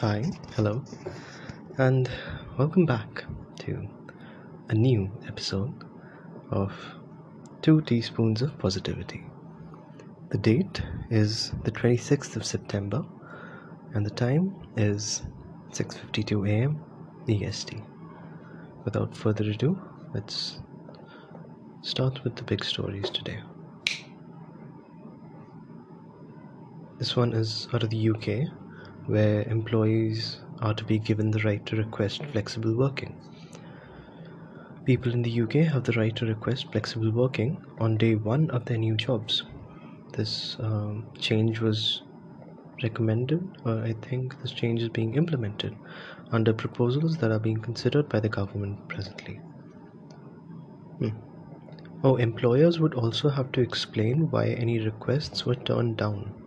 Hi, hello, and welcome back to a new episode of Two Teaspoons of Positivity. The date is the 26th of September, and the time is 6:52 a.m. EST. Without further ado, let's start with the big stories today. This one is out of the UK, where employees are to be given the right to request flexible working. People in the UK have the right to request flexible working on day one of their new jobs. This um, change was recommended, or I think this change is being implemented under proposals that are being considered by the government presently. Hmm. Oh, employers would also have to explain why any requests were turned down.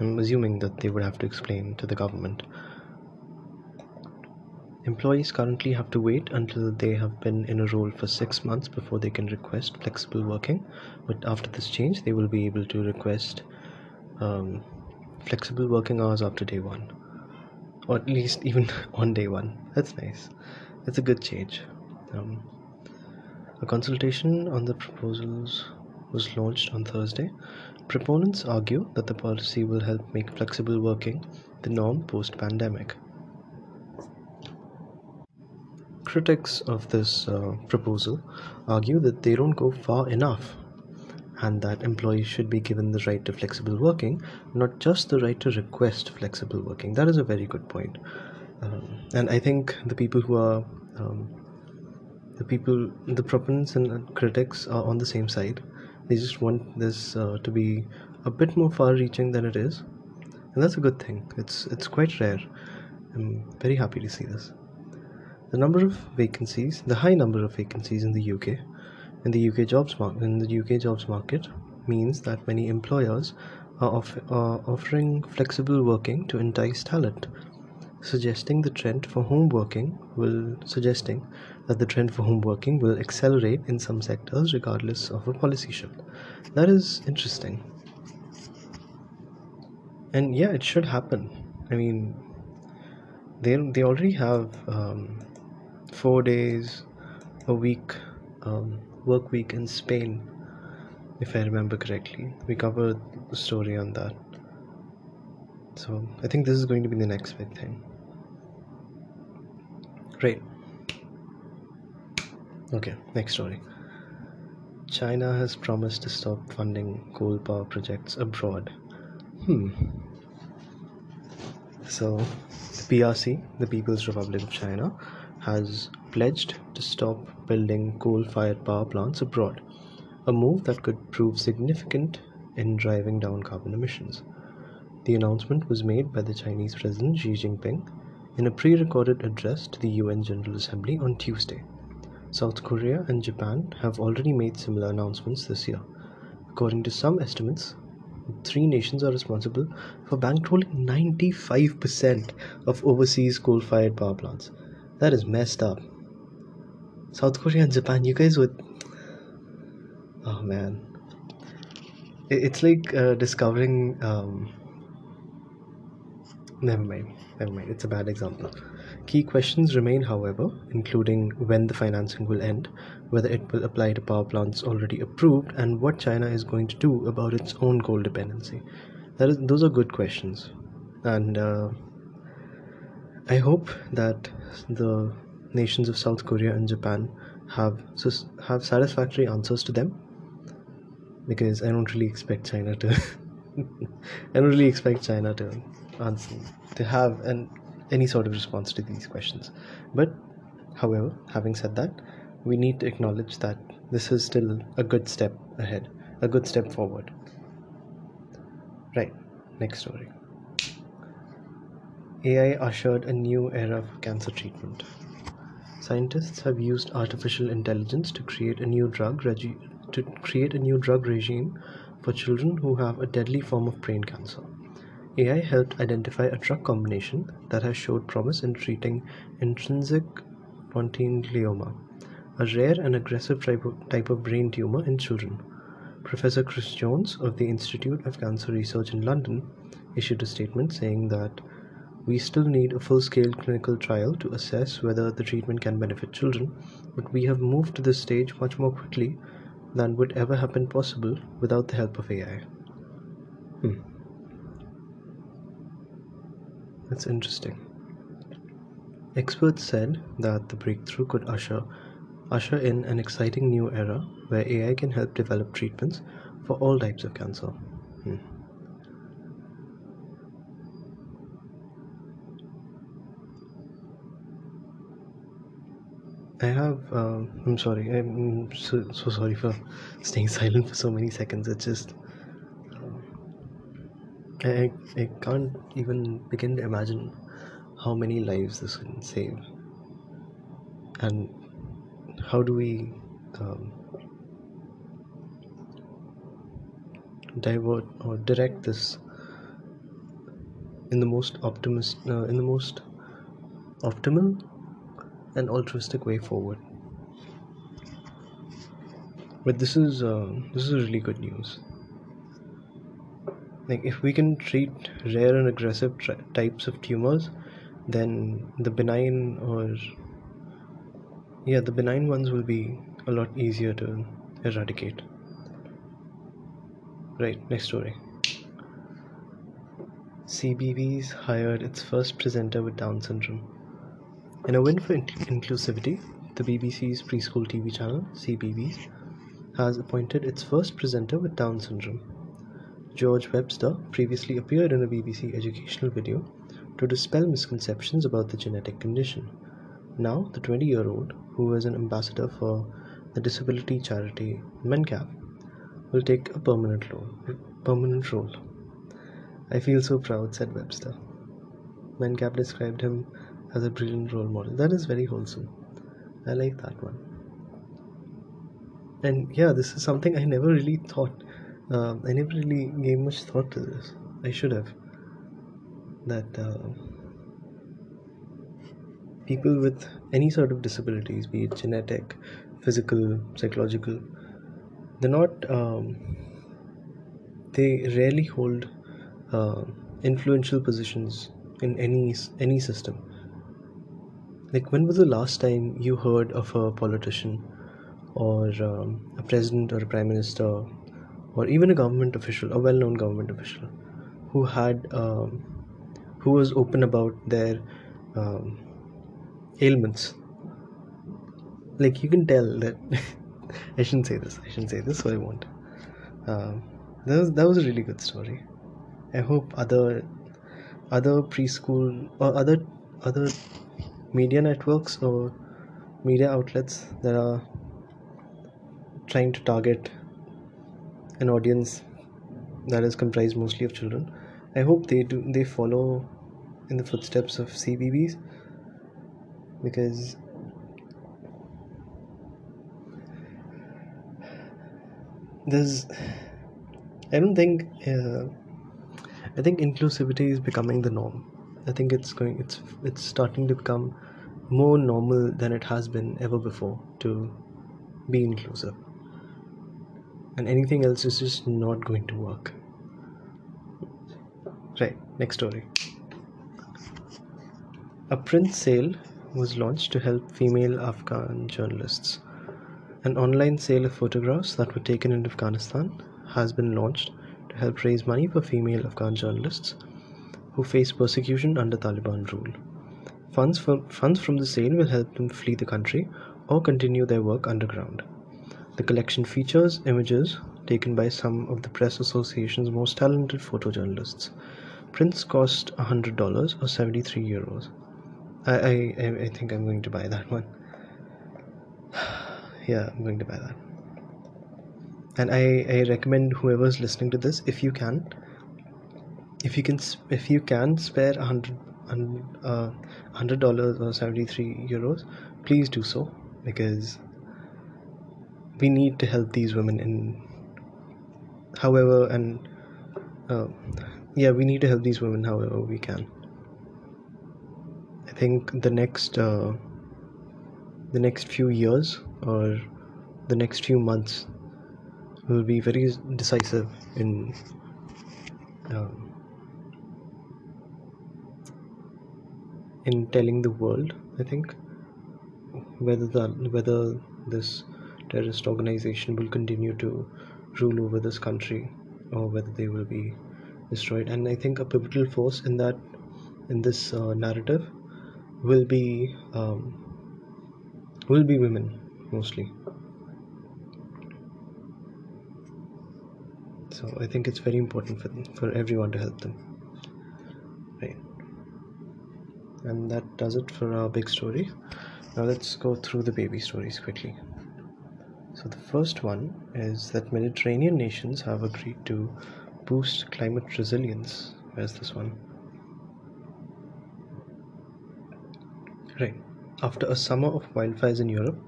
I'm assuming that they would have to explain to the government. Employees currently have to wait until they have been in a role for six months before they can request flexible working. But after this change, they will be able to request um, flexible working hours after day one, or at least even on day one. That's nice. It's a good change. Um, a consultation on the proposals was launched on Thursday. Proponents argue that the policy will help make flexible working the norm post pandemic. Critics of this uh, proposal argue that they don't go far enough and that employees should be given the right to flexible working, not just the right to request flexible working. That is a very good point. Um, and I think the people who are um, the people, the proponents and critics are on the same side. They just want this uh, to be a bit more far-reaching than it is, and that's a good thing. It's it's quite rare. I'm very happy to see this. The number of vacancies, the high number of vacancies in the UK, in the UK jobs market, in the UK jobs market, means that many employers are, off- are offering flexible working to entice talent, suggesting the trend for home working will suggesting that the trend for home working will accelerate in some sectors regardless of a policy shift. That is interesting. And yeah, it should happen. I mean, they they already have um, four days a week um, work week in Spain, if I remember correctly. We covered the story on that. So I think this is going to be the next big thing. Right. Okay, next story. China has promised to stop funding coal power projects abroad. Hmm. So, the PRC, the People's Republic of China, has pledged to stop building coal fired power plants abroad, a move that could prove significant in driving down carbon emissions. The announcement was made by the Chinese President Xi Jinping in a pre recorded address to the UN General Assembly on Tuesday. South Korea and Japan have already made similar announcements this year. According to some estimates, three nations are responsible for bankrolling 95% of overseas coal fired power plants. That is messed up. South Korea and Japan, you guys would. Oh man. It's like uh, discovering. Um... Never mind. Never mind. It's a bad example. Key questions remain, however, including when the financing will end, whether it will apply to power plants already approved, and what China is going to do about its own coal dependency. That is, those are good questions, and uh, I hope that the nations of South Korea and Japan have have satisfactory answers to them, because I don't really expect China to. I don't really expect China to answer to have an any sort of response to these questions. But, however, having said that, we need to acknowledge that this is still a good step ahead, a good step forward. Right, next story. AI ushered a new era for cancer treatment. Scientists have used artificial intelligence to create a new drug regi- to create a new drug regime for children who have a deadly form of brain cancer. AI helped identify a drug combination that has showed promise in treating intrinsic pontine glioma, a rare and aggressive type of brain tumor in children. Professor Chris Jones of the Institute of Cancer Research in London issued a statement saying that We still need a full scale clinical trial to assess whether the treatment can benefit children, but we have moved to this stage much more quickly than would ever have been possible without the help of AI. Hmm. That's interesting. Experts said that the breakthrough could usher usher in an exciting new era where AI can help develop treatments for all types of cancer. Hmm. I have. Uh, I'm sorry. I'm so, so sorry for staying silent for so many seconds. It's just. I, I can't even begin to imagine how many lives this can save. And how do we um, divert or direct this in the most optimist uh, in the most optimal and altruistic way forward but this is uh, this is really good news like if we can treat rare and aggressive types of tumors then the benign or yeah the benign ones will be a lot easier to eradicate. Right next story. CBeebies hired its first presenter with down syndrome. In a win for in- inclusivity the bbc's preschool tv channel CBeebies has appointed its first presenter with down syndrome george webster previously appeared in a bbc educational video to dispel misconceptions about the genetic condition. Now the 20 year old who is an ambassador for the disability charity mencap will take a permanent role permanent role. I feel so proud said webster. Mencap described him as a brilliant role model. That is very wholesome. I like that one. And yeah this is something i never really thought uh, i never really gave much thought to this. I should have. That uh, people with any sort of disabilities be it genetic physical psychological they're not um, they rarely hold uh, influential positions in any any system. Like when was the last time you heard of a politician or um, a president or a prime minister or even a government official a well-known government official who had um, who was open about their um, ailments. Like you can tell that i shouldn't say this i shouldn't say this so i won't. Um, that was that was a really good story. I hope other other preschool or other other media networks or media outlets that are trying to target an audience that is comprised mostly of children. I hope they do they follow in the footsteps of CBeebies because there's i don't think uh, i think inclusivity is becoming the norm. I think it's going it's it's starting to become more normal than it has been ever before to be inclusive and anything else is just not going to work right next story a print sale was launched to help female afghan journalists an online sale of photographs that were taken in Afghanistan has been launched to help raise money for female Afghan journalists who face persecution under Taliban rule. Funds from, funds from the sale will help them flee the country or continue their work underground. The collection features images taken by some of the press association's most talented photojournalists. Prints cost $100 or 73 euros. I, I, I think I'm going to buy that one yeah i'm going to buy that and i i recommend whoever's listening to this if you can if you can if you can spare a hundred uh, hundred dollars or 73 euros please do so because we need to help these women in however and uh, yeah we need to help these women however we can. I think the next uh, the next few years or the next few months will be very decisive in um, in telling the world, I think, whether that whether this terrorist organization will continue to rule over this country or whether they will be destroyed. And I think a pivotal force in that in this uh, narrative will be um, will be women mostly. So I think it's very important for for everyone to help them. Right. And that does it for our big story. Now let's go through the baby stories quickly. So the first one is that Mediterranean nations have agreed to boost climate resilience. Where's this one? Right. After a summer of wildfires in Europe,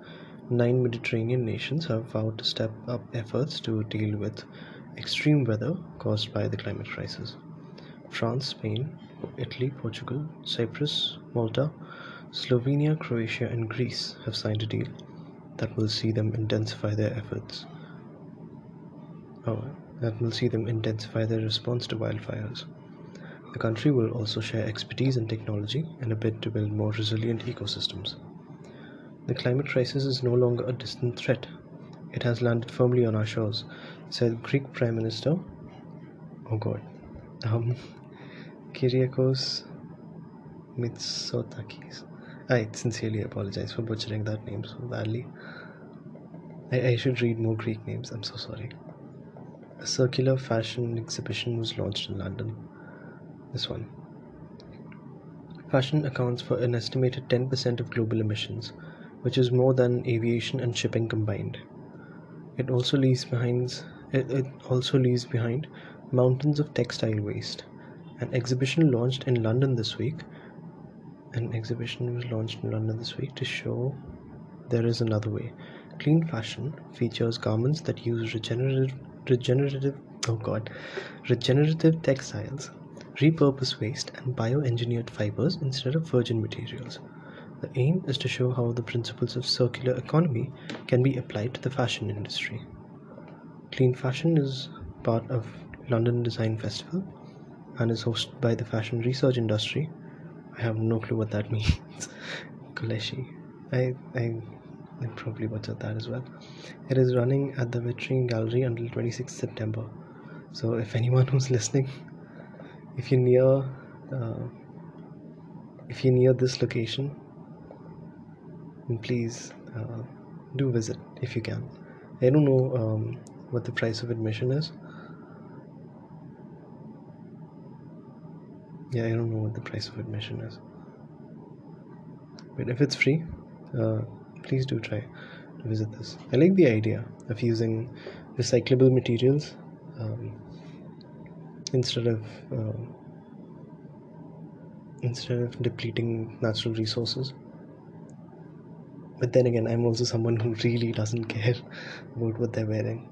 nine Mediterranean nations have vowed to step up efforts to deal with extreme weather caused by the climate crisis. France, Spain, Italy, Portugal, Cyprus, Malta, Slovenia, Croatia, and Greece have signed a deal that will see them intensify their efforts. Oh, that will see them intensify their response to wildfires. The country will also share expertise and technology in a bid to build more resilient ecosystems. The climate crisis is no longer a distant threat. It has landed firmly on our shores, said Greek Prime Minister. Oh God. Um, Kyriakos Mitsotakis. I sincerely apologize for butchering that name so badly. I, I should read more Greek names, I'm so sorry. A circular fashion exhibition was launched in London this one. Fashion accounts for an estimated 10% of global emissions, which is more than aviation and shipping combined. It also leaves behind it, it also leaves behind mountains of textile waste. An exhibition launched in London this week. An exhibition was launched in London this week to show there is another way. Clean fashion features garments that use regenerative regenerative oh god regenerative textiles repurpose waste and bioengineered fibers instead of virgin materials. The aim is to show how the principles of circular economy can be applied to the fashion industry. Clean Fashion is part of London Design Festival and is hosted by the fashion research industry. I have no clue what that means. Koleshi. I, I I probably butchered that as well. It is running at the Vitrine Gallery until 26th September. So if anyone who's listening if you're near uh, if you're near this location please uh, do visit if you can i don't know um, what the price of admission is yeah i don't know what the price of admission is. But if it's free uh, please do try to visit this. I like the idea of using recyclable materials um, instead of uh, instead of depleting natural resources. But then again i'm also someone who really doesn't care about what they're wearing.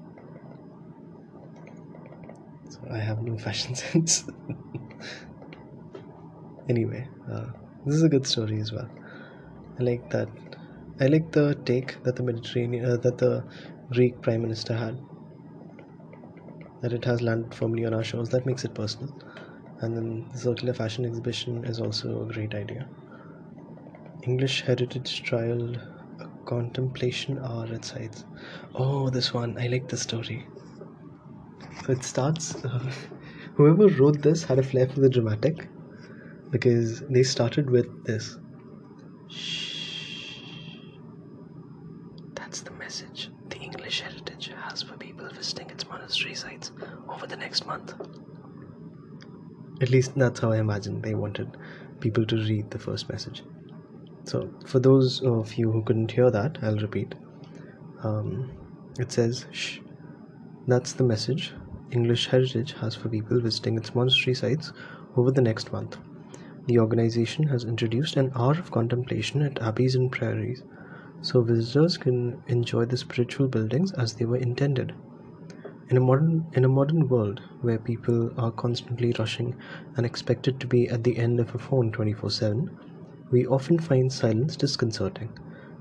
So i have no fashion sense anyway uh, this is a good story as well. I like that. I like the take that the mediterranean uh, that the greek prime minister had that it has landed firmly on our shores. That makes it personal. And then the circular fashion exhibition is also a great idea. English heritage trial a contemplation hour at sites oh this one. I like the story. So it starts uh, whoever wrote this had a flair for the dramatic because they started with this Shh. That's the message the English Heritage has for people visiting its monastery sites over the next month. At least that's how I imagine they wanted people to read the first message. So, for those of you who couldn't hear that, I'll repeat. Um, it says, Shh, that's the message English Heritage has for people visiting its monastery sites over the next month. The organization has introduced an hour of contemplation at abbeys and priories so visitors can enjoy the spiritual buildings as they were intended. In a modern in a modern world where people are constantly rushing and expected to be at the end of a phone 24/7, we often find silence disconcerting,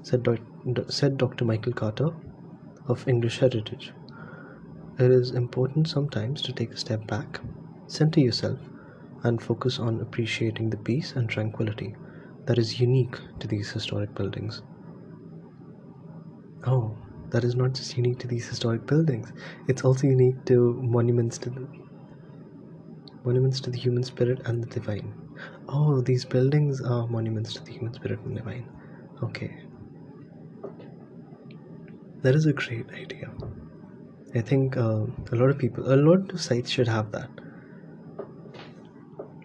said, said Dr. Michael Carter of English Heritage. It is important sometimes to take a step back, center yourself, and focus on appreciating the peace and tranquility that is unique to these historic buildings? Oh, that is not just unique to these historic buildings. It's also unique to monuments to the monuments to the human spirit and the divine. Oh, these buildings are monuments to the human spirit and divine. Okay. That is a great idea. I think uh, a lot of people, a lot of sites should have that.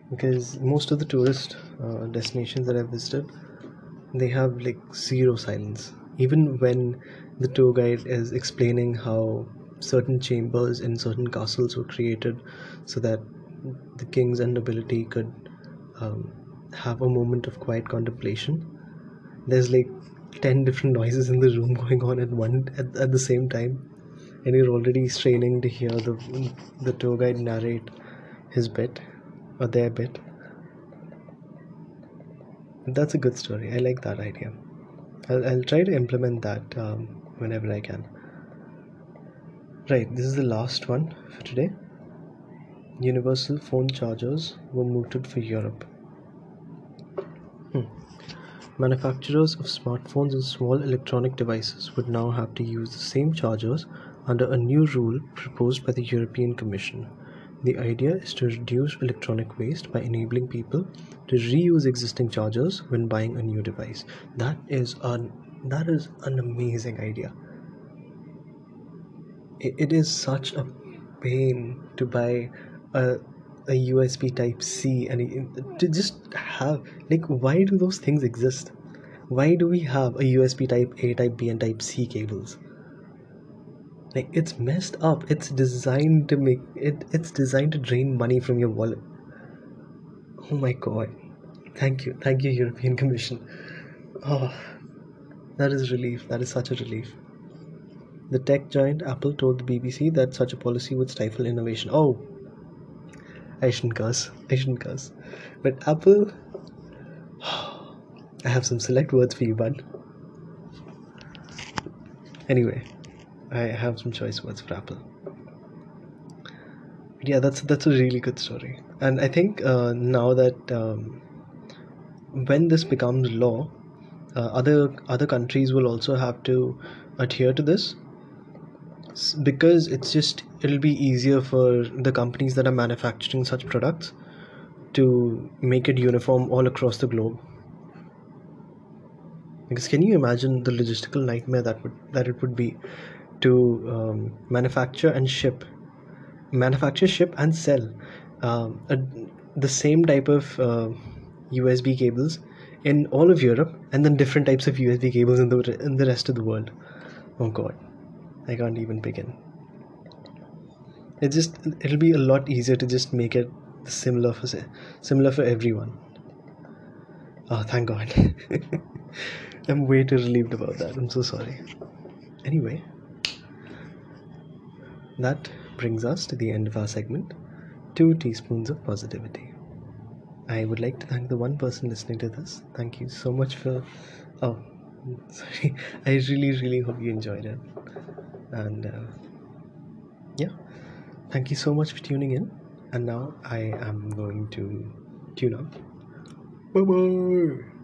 Because most of the tourist uh, destinations that I've visited, they have like zero silence. Even when the tour guide is explaining how certain chambers in certain castles were created so that the kings and nobility could um, have a moment of quiet contemplation. There's like 10 different noises in the room going on at one at, at the same time and you're already straining to hear the the tour guide narrate his bit or their bit that's a good story i like that idea i'll, I'll try to implement that um, whenever i can right this is the last one for today universal phone chargers were mooted for Europe. Hmm. Manufacturers of smartphones and small electronic devices would now have to use the same chargers under a new rule proposed by the European Commission. The idea is to reduce electronic waste by enabling people to reuse existing chargers when buying a new device. That is an that is an amazing idea. it, it is such a pain to buy a, a USB Type C and to just have like why do those things exist? Why do we have a USB Type A, Type B, and Type C cables? Like it's messed up. It's designed to make it. It's designed to drain money from your wallet. Oh my god! Thank you, thank you, European Commission. Oh, that is relief. That is such a relief. The tech giant Apple told the BBC that such a policy would stifle innovation. Oh, I shouldn't curse. I shouldn't curse. But Apple, I have some select words for you, bud. Anyway, I have some choice words for Apple. Yeah, that's that's a really good story, and I think uh, now that um, when this becomes law, uh, other other countries will also have to adhere to this. Because it's just it'll be easier for the companies that are manufacturing such products to make it uniform all across the globe. Because can you imagine the logistical nightmare that would that it would be to um, manufacture and ship manufacture ship and sell um, a, the same type of uh, USB cables in all of Europe and then different types of USB cables in the in the rest of the world. Oh god I can't even begin. It just it'll be a lot easier to just make it similar for similar for everyone. Oh thank god. I'm way too relieved about that. I'm so sorry. Anyway that brings us to the end of our segment two teaspoons of positivity i would like to thank the one person listening to this thank you so much for oh sorry i really really hope you enjoyed it and uh, yeah Thank you so much for tuning in. And now I am going to tune out. Bye bye.